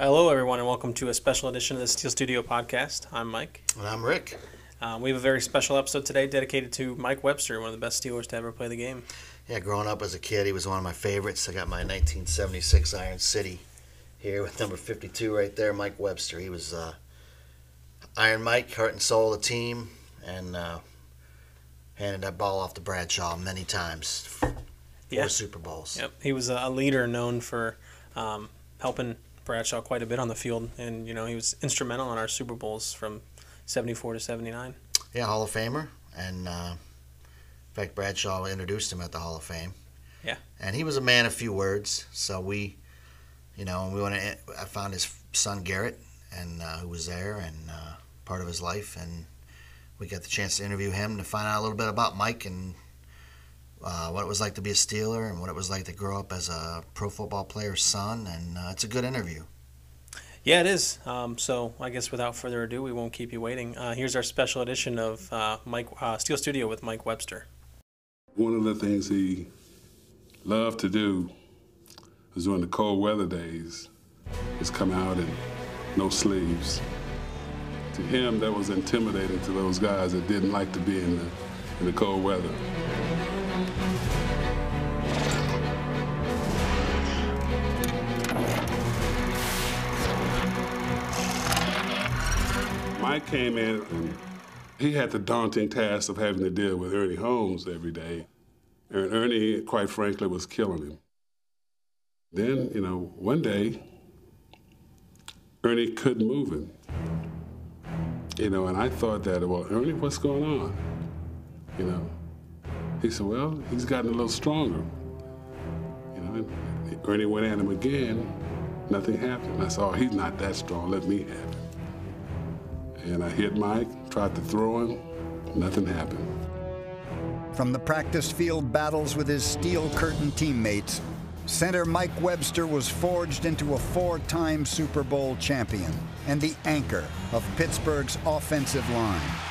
Hello, everyone, and welcome to a special edition of the Steel Studio podcast. I'm Mike. And I'm Rick. Um, we have a very special episode today dedicated to Mike Webster, one of the best Steelers to ever play the game. Yeah, growing up as a kid, he was one of my favorites. I got my 1976 Iron City here with number 52 right there, Mike Webster. He was uh, Iron Mike, heart and soul of the team, and uh, handed that ball off to Bradshaw many times. Four Yeah. Super Bowls. Yep, he was a leader known for um, helping Bradshaw quite a bit on the field, and you know he was instrumental in our Super Bowls from '74 to '79. Yeah, Hall of Famer. And uh, in fact, Bradshaw introduced him at the Hall of Fame. Yeah. And he was a man of few words. So we, you know, we went. To, I found his son Garrett, and uh, who was there and uh, part of his life, and we got the chance to interview him to find out a little bit about Mike and uh, what it was like to be a Steeler and what it was like to grow up as a pro football player's son. And uh, it's a good interview. Yeah, it is. Um, so I guess without further ado, we won't keep you waiting. Uh, here's our special edition of uh, Mike uh, Steel Studio with Mike Webster. One of the things he loved to do was during the cold weather days is come out in no sleeves. To him, that was intimidating to those guys that didn't like to be in the, in the cold weather. Mike came in and he had the daunting task of having to deal with Ernie Holmes every day. And Ernie, quite frankly, was killing him. Then, you know, one day, Ernie couldn't move him. You know, and I thought that, well, Ernie, what's going on? You know, he said, well, he's gotten a little stronger. You know, and Ernie went at him again, nothing happened. I said, oh, he's not that strong, let me have him. And I hit Mike, tried to throw him, nothing happened. From the practice field battles with his steel curtain teammates, center Mike Webster was forged into a four time Super Bowl champion and the anchor of Pittsburgh's offensive line.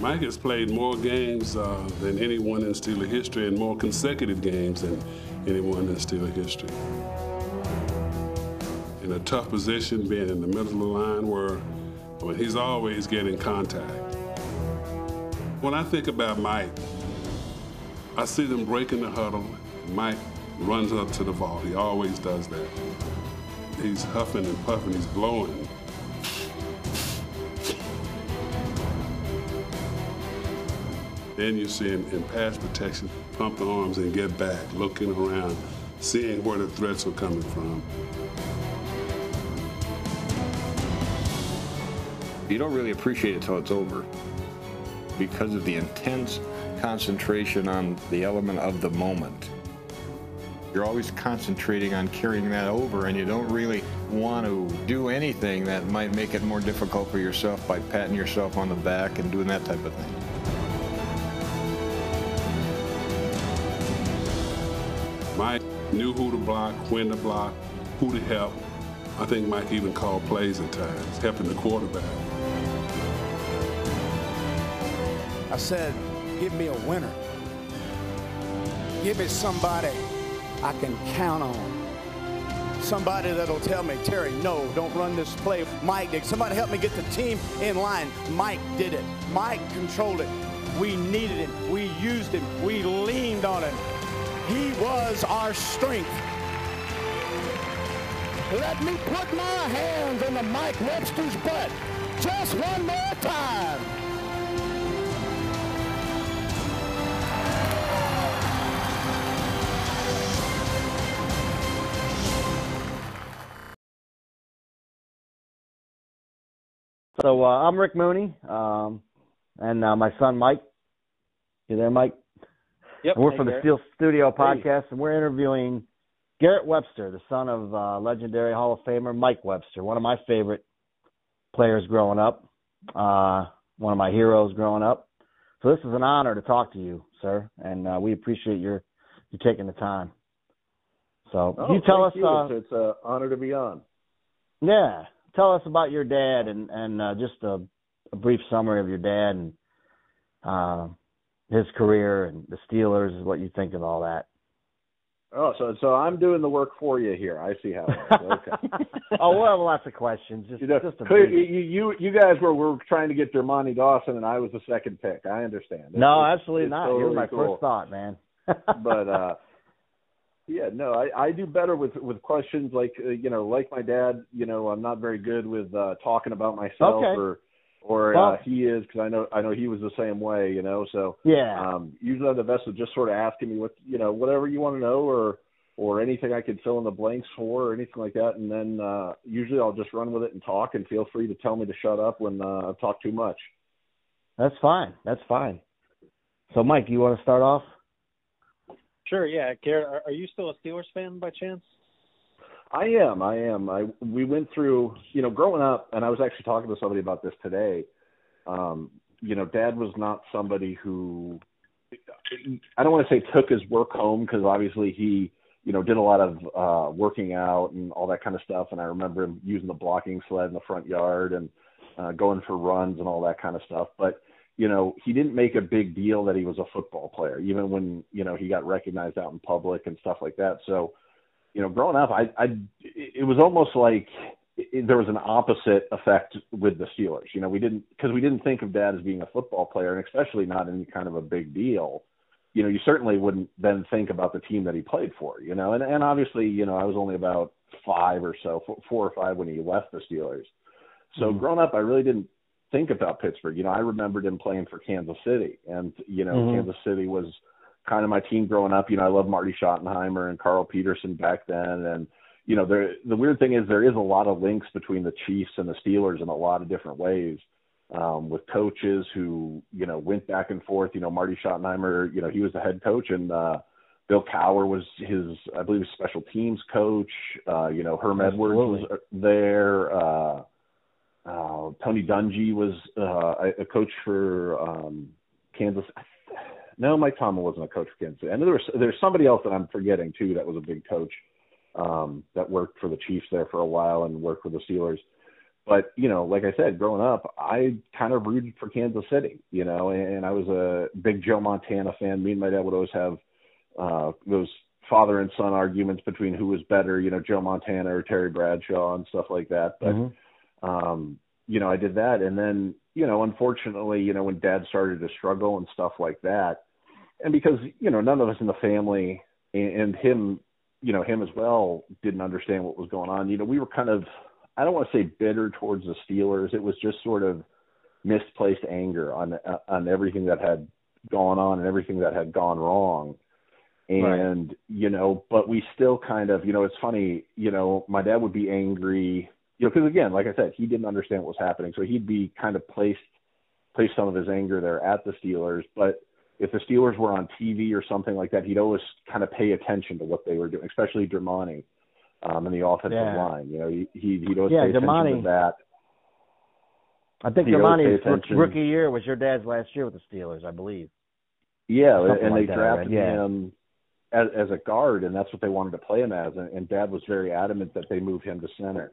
Mike has played more games uh, than anyone in Steeler history and more consecutive games than anyone in Steeler history. In a tough position, being in the middle of the line where when he's always getting contact. When I think about Mike, I see them breaking the huddle. Mike runs up to the vault. He always does that. He's huffing and puffing, he's blowing. Then you see him in pass protection, pump the arms and get back, looking around, seeing where the threats were coming from. You don't really appreciate it till it's over because of the intense concentration on the element of the moment. You're always concentrating on carrying that over, and you don't really want to do anything that might make it more difficult for yourself by patting yourself on the back and doing that type of thing. Mike knew who to block, when to block, who to help. I think Mike even called plays at times, helping the quarterback. I said, give me a winner. Give me somebody I can count on. Somebody that'll tell me, Terry, no, don't run this play. Mike did. Somebody help me get the team in line. Mike did it. Mike controlled it. We needed him. We used him. We leaned on him. He was our strength. Let me put my hands on the Mike Webster's butt just one more time. So uh, I'm Rick Mooney, um, and uh, my son Mike. You there, Mike? Yep. And we're hey, from the Steel Studio podcast, and we're interviewing Garrett Webster, the son of uh, legendary Hall of Famer Mike Webster, one of my favorite players growing up, uh, one of my heroes growing up. So this is an honor to talk to you, sir, and uh, we appreciate your you taking the time. So Oh, you tell us, you. uh, it's, it's an honor to be on. yeah, tell us about your dad and and uh, just a, a brief summary of your dad and uh, his career and the Steelers. What you think of all that? Oh, so so I'm doing the work for you here. I see how. Okay. oh, we'll have lots of questions. Just, you, know, just could, you, you you guys were were trying to get Dermontti Dawson, and I was the second pick. I understand. No, absolutely it's not. you were my cool. first thought, man. but uh yeah no i i do better with with questions like uh, you know like my dad you know i'm not very good with uh talking about myself Okay. or or Well- uh he is because i know i know he was the same way you know so yeah. um usually i'm the best with just sort of asking me what you know whatever you want to know or or anything i could fill in the blanks for or anything like that and then uh usually i'll just run with it and talk and feel free to tell me to shut up when uh i've talked too much That's fine. That's fine. So, Mike, you want to start off? Sure, yeah. Garrett, are, are you still a Steelers fan by chance? I am. I am. I we went through, you know, growing up, and I was actually talking to somebody about this today. Um, you know, Dad was not somebody who I don't want to say took his work home because obviously he, you know, did a lot of uh working out and all that kind of stuff. And I remember him using the blocking sled in the front yard and uh, going for runs and all that kind of stuff. But you know, he didn't make a big deal that he was a football player, even when you know he got recognized out in public and stuff like that. So you know, growing up, I, I, it was almost like it, there was an opposite effect with the Steelers. You know, we didn't because we didn't think of Dad as being a football player, and especially not any kind of a big deal. You know, you certainly wouldn't then think about the team that he played for. You know, and and obviously, you know, I was only about five or so, four- or five when he left the Steelers. So growing up, I really didn't think about Pittsburgh. You know, I remembered him playing for Kansas City, and you know, Mhm. Kansas City was kind of my team growing up. You know, I love Marty Schottenheimer and Carl Peterson back then, and you know, there the weird thing is there is a lot of links between the Chiefs and the Steelers in a lot of different ways. Um, with coaches who, you know, went back and forth. You know, Marty Schottenheimer, you know, he was the head coach and uh Bill Cowher was his I believe special teams coach. Uh, you know, Herm Edwards was there. Uh uh, Tony Dungy was uh, a, a coach for um, Kansas. No, Mike Tomlin wasn't a coach for Kansas City. And there was there's somebody else that I'm forgetting too that was a big coach um, that worked for the Chiefs there for a while and worked for the Steelers. But you know, like I said, growing up, I kind of rooted for Kansas City. You know, and I was a big Joe Montana fan. Me and my dad would always have uh, those father and son arguments between who was better. You know, Joe Montana or Terry Bradshaw and stuff like that. But Mhm. um you know i did that and then you know unfortunately you know when dad started to struggle and stuff like that and because you know none of us in the family and, and him you know him as well didn't understand what was going on. You know we were kind of i don't want to say bitter towards the steelers. It was just sort of misplaced anger on uh, on everything that had gone on and everything that had gone wrong. And you know but we still kind of you know it's funny you know my dad would be angry you know because again like i said he didn't understand what was happening. So he'd be kind of placed place some of his anger there at the steelers. But if the steelers were on tv or something like that he'd always kind of pay attention to what they were doing especially Dermontti um in the offensive Yeah. line you know he he'd, he'd always Yeah, pay attention to that I think He always Dermontti's pay attention. rookie year was your dad's last year with the Steelers, I believe. Yeah, Something and like they that, drafted yeah. him as, as a guard, and that's what they wanted to play him as. And, and Dad was very adamant that they move him to center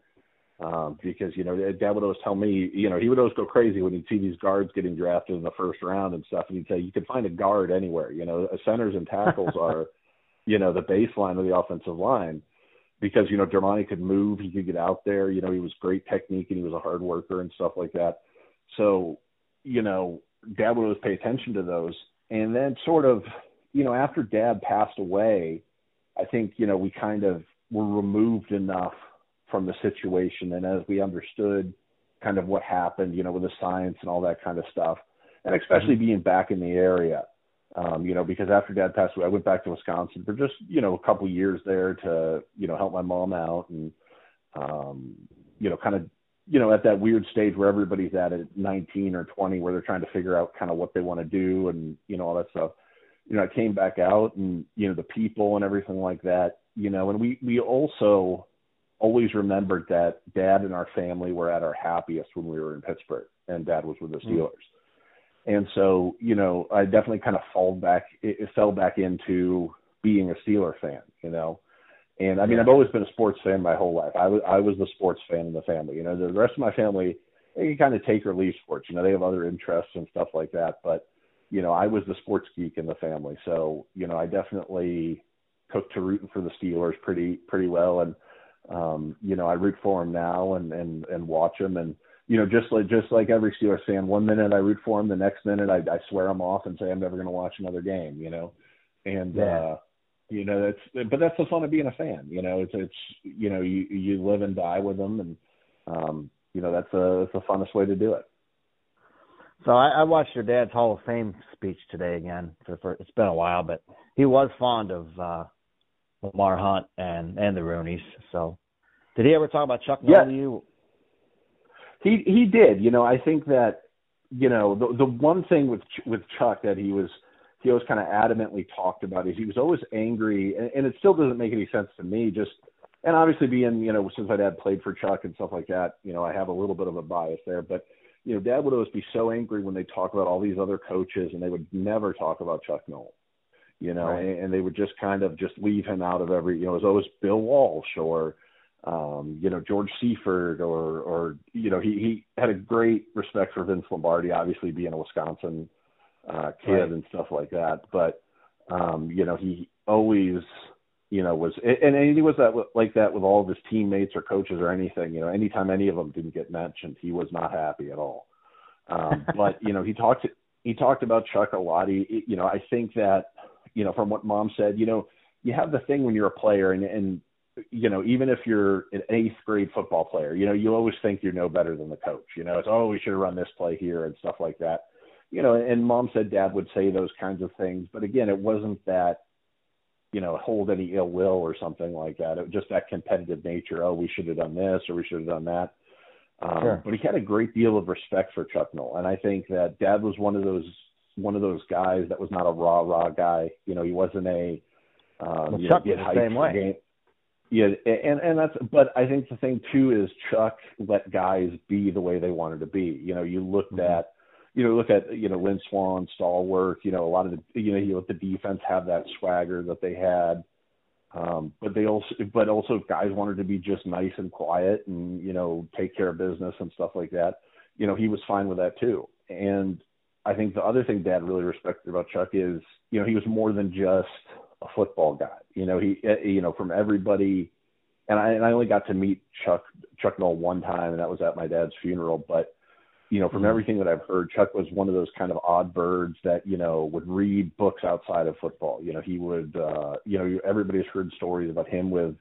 um, because you know Dad would always tell me, you know, he would always go crazy when he'd see these guards getting drafted in the first round and stuff, and he'd say you can find a guard anywhere. You know, centers and tackles are, you know, the baseline of the offensive line. Because you know Dermontti could move, he could get out there. You know he was great technique and he was a hard worker and stuff like that. So, you know, dad would always pay attention to those. And then sort of, you know, after dad passed away, I think, you know, we kind of were removed enough from the situation and as we understood kind of what happened, you know, with the science and all that kind of stuff. And especially being back in the area. Um, you know, because after dad passed away, I went back to Wisconsin for just, you know, a couple years there to, you know, help my mom out and um, you know, kind of you know, at that weird stage where everybody's at at 19 or 20 where they're trying to figure out kind of what they want to do and, you know, all that stuff. You know, I came back out and, you know, the people and everything like that, you know, and we, we also always remembered that dad and our family were at our happiest when we were in Pittsburgh and dad was with the mm. Steelers. And so, you know, I definitely kind of fall back, it, it fell back into being a Steeler fan, you know, and I mean, I've always been a sports fan my whole life. I was I was the sports fan in the family. You know, the rest of my family they kind of take or leave sports. You know, they have other interests and stuff like that. But you know, I was the sports geek in the family. So you know, I definitely took to rooting for the Steelers pretty pretty well, and um, you know I root for them now and and and watch them, and you know just like just like every Steelers fan, one minute I root for them, the next minute I, I swear them off and say I'm never going to watch another game, you know, and Yeah. uh, you know that's but that's the fun of being a fan, you know, it's it's you know you you live and die with them, and um, you know that's a that's the funnest way to do it. So I, I watched your dad's Hall of Fame speech today again. For, for it's been a while, but he was fond of uh Lamar Hunt and and the Rooneys. So did he ever talk about Chuck Yeah. To you? He he did. You know, I think that you know the the one thing with with Chuck that he was he always kind of adamantly talked about is he was always angry, and, and it still doesn't make any sense to me. Just and obviously being you know since my dad played for Chuck and stuff like that, you know I have a little bit of a bias there, but you know Dad would always be so angry when they talk about all these other coaches, and they would never talk about Chuck Noll. You know, Right. and, and they would just kind of just leave him out of every. You know, it was always Bill Walsh or um, you know, George Seifert or or you know, he he had a great respect for Vince Lombardi, obviously being a Wisconsin uh kid Right. and stuff like that. But um, you know, he always you know was and, and he was that like that with all of his teammates or coaches or anything. You know, anytime any of them didn't get mentioned, he was not happy at all. Um, but you know, he talked he talked about Chuck a lot. He you know, I think that you know, from what mom said, you know, you have the thing when you're a player and and you know, even if you're an eighth grade football player, you know, you always think you know better than the coach. You know, it's oh, we should have run this play here and stuff like that. You know, and mom said dad would say those kinds of things, but again, it wasn't that, you know, hold any ill will or something like that. It was just that competitive nature. Oh, we should have done this or we should have done that. Um, Sure. But he had a great deal of respect for Chuck Noll, and I think that Dad was one of those one of those guys that was not a rah rah guy. You know, he wasn't a um, Well, you Chuck know, was the same way. game. Yeah, and and that's but I think the thing too is Chuck let guys be the way they wanted to be. You know, you looked Mm-hmm. at you know, look at you know Lynn Swann, Stallworth. You know, a lot of the you know he let the defense have that swagger that they had, um, but they also but also if guys wanted to be just nice and quiet and you know take care of business and stuff like that. You know, he was fine with that too. And I think the other thing Dad really respected about Chuck is you know he was more than just a football guy. You know, he eh, you know from everybody. And I, and I only got to meet Chuck Chuck Noll one time, and that was at my dad's funeral. But you know, from everything that I've heard, Chuck was one of those kind of odd birds that, you know, would read books outside of football. You know, he would, uh, you know, everybody's heard stories about him with,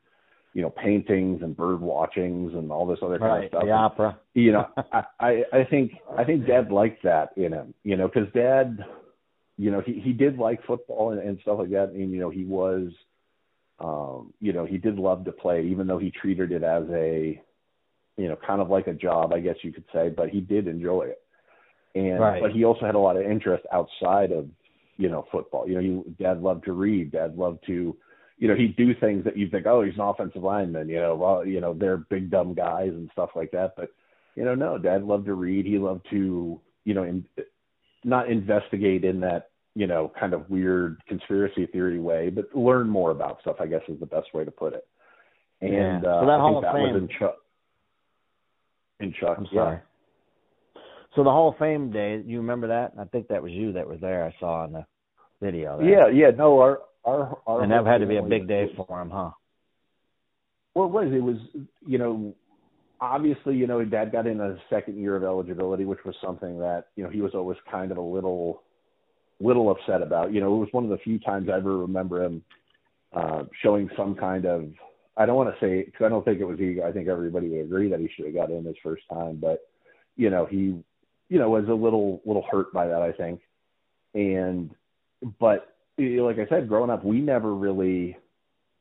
you know, paintings and bird watchings and all this other kind Right, of stuff. the opera. You know, I, I, I think, I think dad liked that in him, you know, cause dad, you know, he, he did like football and, and stuff like that. And, you know, he was, um, you know, he did love to play, even though he treated it as a, you know, kind of like a job, I guess you could say, but he did enjoy it. And Right. but he also had a lot of interest outside of, you know, football. You know, he dad loved to read, dad loved to you know, he'd do things that you'd think, oh, he's an offensive lineman, you know, well, you know, they're big dumb guys and stuff like that. But, you know, no, dad loved to read. He loved to, you know, in, not investigate in that, you know, kind of weird conspiracy theory way, but learn more about stuff, I guess is the best way to put it. And Yeah. uh, So that I Hall think of that Fame- was in Chuck. In Chuck, I'm yeah. sorry. So the Hall of Fame day, you remember that? I think that was you that was there. I saw in the video. there. Yeah, yeah, no, our our, our and that had to be a big day for him, huh? Well, it was. It was, you know, obviously, you know, dad got in a second year of eligibility, which was something that, you know, he was always kind of a little, little upset about. You know, it was one of the few times I ever remember him uh, showing some kind of, I don't want to say, because I don't think it was ego. I think everybody would agree that he should have got in his first time, but, you know, he, you know, was a little, little hurt by that, I think. And, but, like I said, growing up, we never really,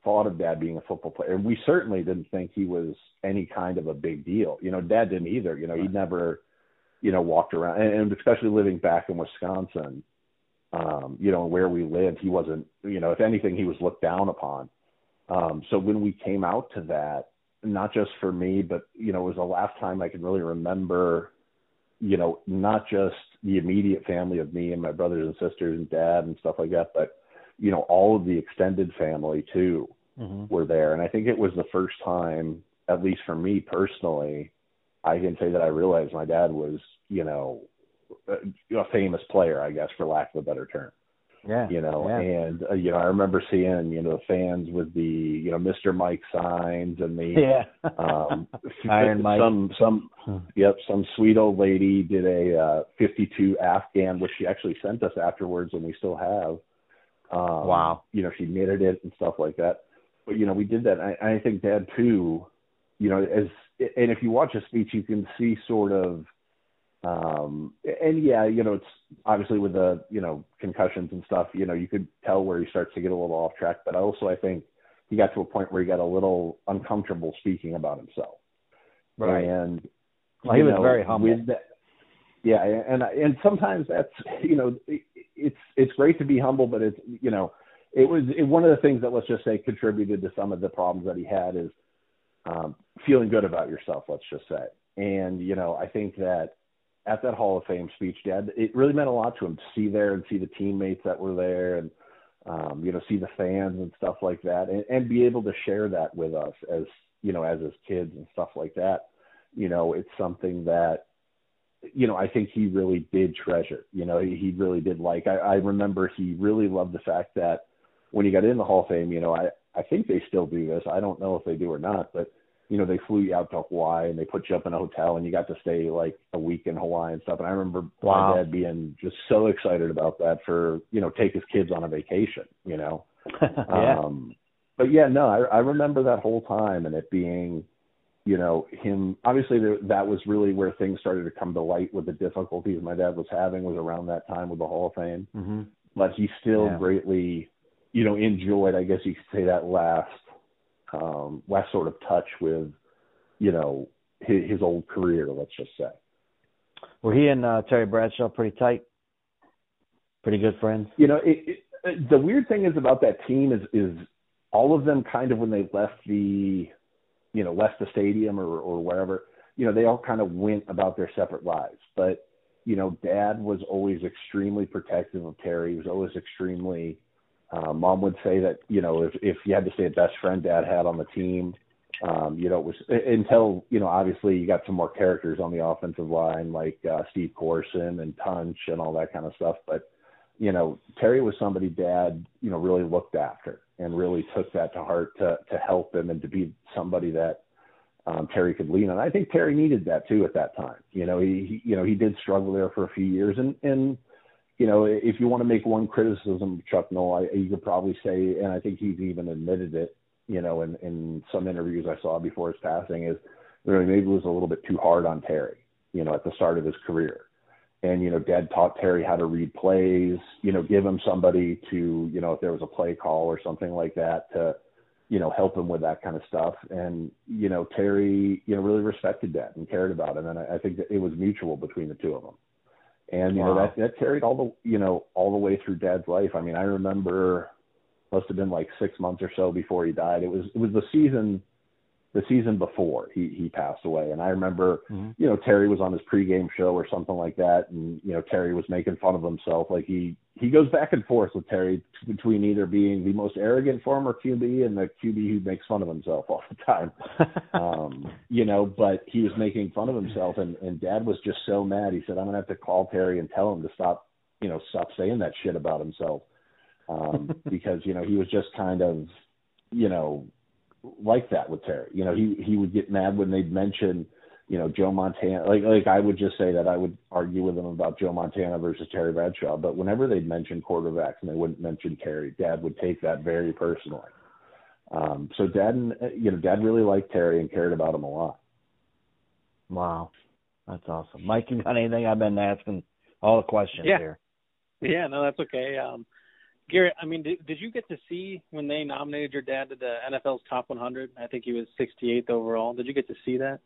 thought of dad being a football player. And we certainly didn't think he was any kind of a big deal. You know, dad didn't either. You know, he never, you know, walked around and, and especially living back in Wisconsin, um, you know, where we lived, he wasn't, you know, if anything, he was looked down upon. Um, so when we came out to that, not just for me, but, you know, it was the last time I can really remember, you know, not just the immediate family of me and my brothers and sisters and dad and stuff like that, but, you know, all of the extended family too Mm-hmm. were there. And I think it was the first time, at least for me personally, I can say that I realized my dad was, you know, a, a famous player, I guess, for lack of a better term. Yeah. You know, yeah. and uh, you know, I remember seeing you know the fans with the you know Mr. Mike signs and the yeah. um Iron Mike. some some Hmm. yep some sweet old lady did a uh 52 afghan which she actually sent us afterwards and we still have um Wow. you know she knitted it and stuff like that but you know we did that I, I think dad too you know as and if you watch a speech you can see sort of um and yeah you know it's obviously with the you know concussions and stuff you know you could tell where he starts to get a little off track but also i think he got to a point where he got a little uncomfortable speaking about himself Right. and he was know, very humble. with that- yeah, and and sometimes that's you know it's it's great to be humble, but it's you know it was it, one of the things that let's just say contributed to some of the problems that he had is um, feeling good about yourself. Let's just say, and you know I think that at that Hall of Fame speech, Dad, it really meant a lot to him to see there and see the teammates that were there and um, you know see the fans and stuff like that, and, and be able to share that with us as you know as his kids and stuff like that you know, it's something that, you know, I think he really did treasure. You know, he, he really did like. I, I remember he really loved the fact that when he got in the Hall of Fame, you know, I I think they still do this. I don't know if they do or not, but you know, they flew you out to Hawaii and they put you up in a hotel and you got to stay like a week in Hawaii and stuff. And I remember Wow. my dad being just so excited about that for you know take his kids on a vacation. You know, yeah. um, but yeah, no, I, I remember that whole time and it being, you know, him. Obviously, there, that was really where things started to come to light with the difficulties my dad was having was around that time with the Hall of Fame. hmm But he still Yeah. greatly, you know, enjoyed. I guess you could say that last, um, last sort of touch with, you know, his, his old career. Let's just say. Were he and uh, Terry Bradshaw pretty tight? Pretty good friends. you know, it, it, the weird thing is about that team is is all of them kind of when they left the, you know, left the stadium or or wherever, you know, they all kind of went about their separate lives. But you know, Dad was always extremely protective of Terry. He was always extremely. Uh, Mom would say that you know if if you had to say a best friend Dad had on the team, um, you know, it was until you know obviously you got some more characters on the offensive line like uh, Steve Courson and Tunch and all that kind of stuff, but you know, Terry was somebody dad, you know, really looked after and really took that to heart to to help him and to be somebody that um Terry could lean on. I think Terry needed that too at that time. You know, he, he you know, he did struggle there for a few years and and you know, if you want to make one criticism of Chuck Noll, I, you could probably say, and I think he's even admitted it, you know, in, in some interviews I saw before his passing, is you know, maybe was a little bit too hard on Terry, you know, at the start of his career and you know dad taught terry how to read plays you know give him somebody to you know if there was a play call or something like that to you know help him with that kind of stuff and you know terry you know really respected that and cared about him and i, I think that it was mutual between the two of them and you know that that carried all the you know all the way through dad's life. I mean i remember must have been like six months or so before he died. It was it was the season the season before he he passed away. And i remember Mhm. you know terry was on his pregame show or something like that. And you know terry was making fun of himself. Like he he goes back and forth with terry between either being the most arrogant former qb and the qb who makes fun of himself all the time. Um you know but he was making fun of himself and and dad was just so mad. He said i'm gonna have to call terry and tell him to stop you know stop saying that shit about himself. Um because you know he was just kind of you know like that with terry you know he he would get mad when they'd mention you know joe montana like like i would just say that i would argue with him about joe montana versus terry bradshaw but whenever they'd mention quarterbacks and they wouldn't mention terry dad would take that very personally um so dad and you know dad really liked terry and cared about him a lot Wow. That's awesome. Mike, you got anything? I've been asking all the questions Yeah. here. Yeah, no, that's okay. Um, Garrett, I mean, did, did you get to see when they nominated your dad to the NFL's top 100? I think he was 68th overall. Did you get to see that?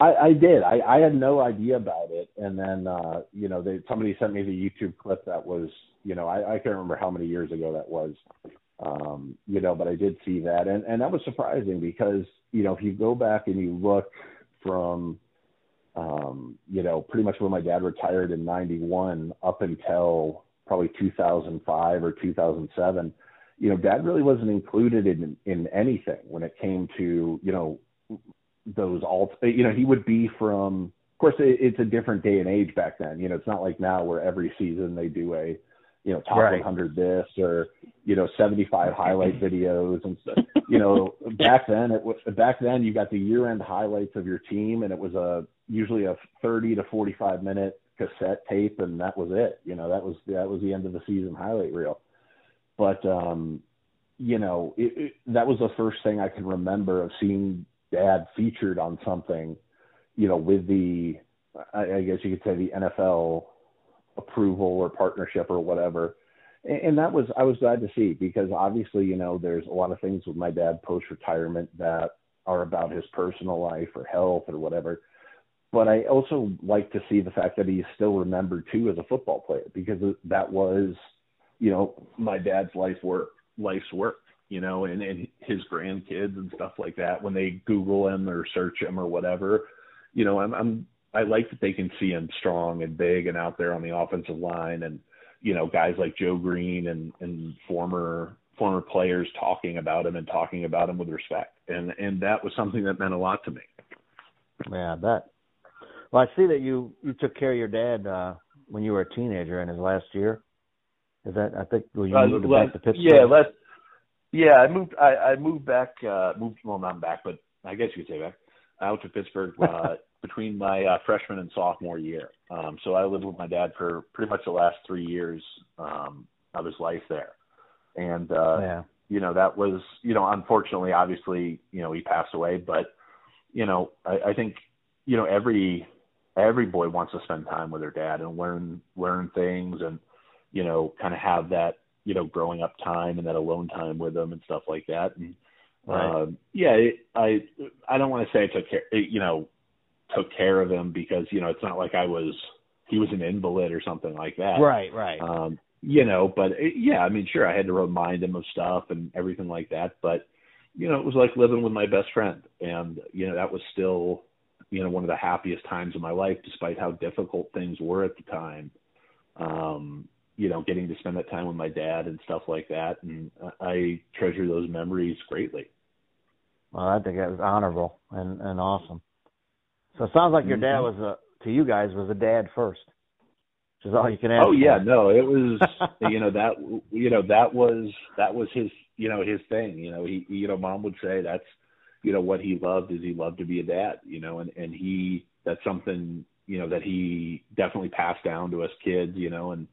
I, I did. I, I had no idea about it, and then uh, you know, they, somebody sent me the YouTube clip that was, you know, I, I can't remember how many years ago that was, um, you know, but I did see that, and and that was surprising because you know, if you go back and you look from, um, you know, pretty much when my dad retired in '91 up until probably 2005 or 2007, you know, dad really wasn't included in in anything when it came to, you know, those alt you know he would be from of course it, it's a different day and age back then you know it's not like now where every season they do a you know top Right. 100 this or you know 75 highlight videos and stuff. You know, back then it was back then you got the year-end highlights of your team, and it was a usually a 30 to 45 minute cassette tape, and that was it. You know, that was that was the end of the season highlight reel. But um, you know, it, it, that was the first thing I can remember of seeing Dad featured on something. You know, with the I, I guess you could say the NFL approval or partnership or whatever. And, and that was I was glad to see because obviously, you know, there's a lot of things with my dad post retirement that are about his personal life or health or whatever. But I also like to see the fact that he's still remembered too as a football player because that was, you know, my dad's life work, life's work, you know, and, and his grandkids and stuff like that. When they Google him or search him or whatever, you know, I'm, I'm I like that they can see him strong and big and out there on the offensive line and you know guys like Joe Greene and and former former players talking about him and talking about him with respect and and that was something that meant a lot to me. Yeah, bet. Well, I see that you you took care of your dad uh when you were a teenager in his last year. Is that I think well, you Uh, moved last- back to Pittsburgh? Yeah, last, yeah, I moved. I, I moved back. Uh, moved well, not back, but I guess you could say back out to Pittsburgh uh, between my uh, freshman and sophomore year. Um, so I lived with my dad for pretty much the last three years um, of his life there, and uh, yeah. you know that was you know unfortunately, obviously, you know he passed away, but you know I, I think you know every every boy wants to spend time with their dad and learn learn things and you know kind of have that you know growing up time and that alone time with them and stuff like that and Right. um yeah it, i i don't want to say i took care you know took care of him because you know it's not like i was he was an invalid or something like that Right, right. um you know but it, yeah i mean sure i had to remind him of stuff and everything like that but you know it was like living with my best friend and you know that was still you know one of the happiest times of my life despite how difficult things were at the time um you know getting to spend that time with my dad and stuff like that and i treasure those memories greatly Well, I think that was honorable and and awesome. So it sounds like your dad Mhm. was a to you guys was a dad first, which is all you can ask. Oh yeah, for. no, it was you know that you know that was that was his you know his thing. You know he you know mom would say that's you know what he loved is he loved to be a dad. You know and and he that's something you know that he definitely passed down to us kids. You know and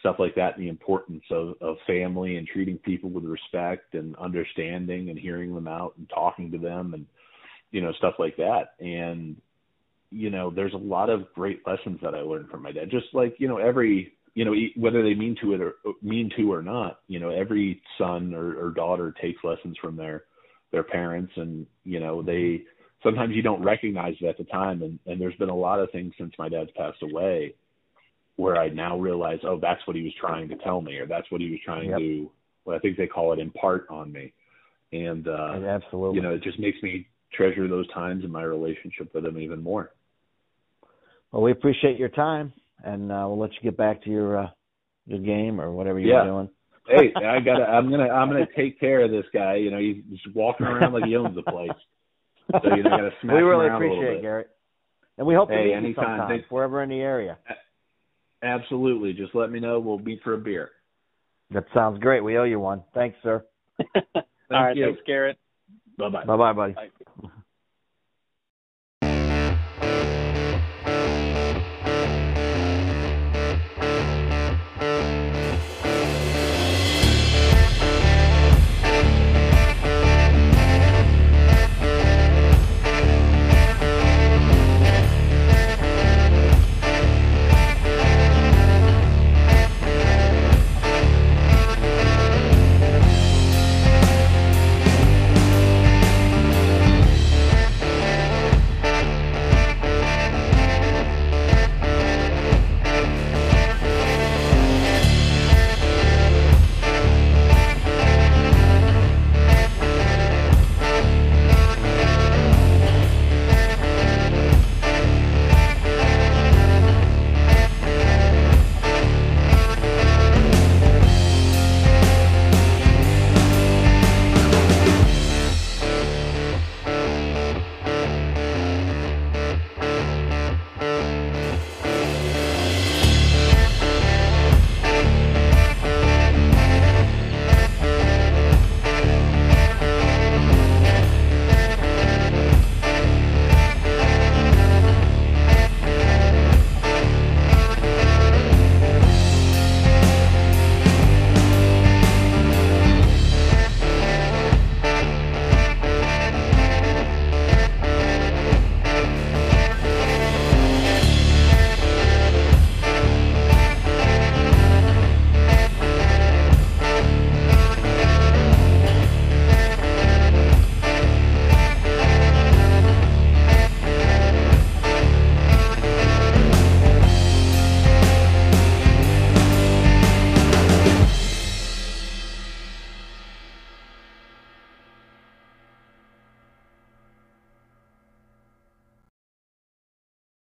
stuff like that and the importance of of family and treating people with respect and understanding and hearing them out and talking to them and you know stuff like that and you know, there's a lot of great lessons that I learned from my dad. Just like you know, every you know, whether they mean to it or mean to or not, you know, every son or, or daughter takes lessons from their their parents, and you know, they sometimes you don't recognize it at the time. And and there's been a lot of things since my dad's passed away where I now realize, oh, that's what he was trying to tell me, or that's what he was trying Yep. to, what I think they call it, impart on me. And uh, Absolutely. you know, it just makes me treasure those times in my relationship with him even more. Well, we appreciate your time, and uh, we'll let you get back to your uh, your game or whatever you're Yeah. doing. Hey, I gotta, I'm gonna, I'm gonna take care of this guy. You know, he's walking around like he owns the place. So you know, I gotta smack we him really around a little appreciate it, bit. Garrett. And we hope to Hey, meet you anytime. sometime Thanks. if we're in the area. Absolutely. Just let me know. We'll meet for a beer. That sounds great. We owe you one. Thanks, sir. Thank All right, you. thanks, Garrett. Bye bye. Bye bye, buddy. Bye.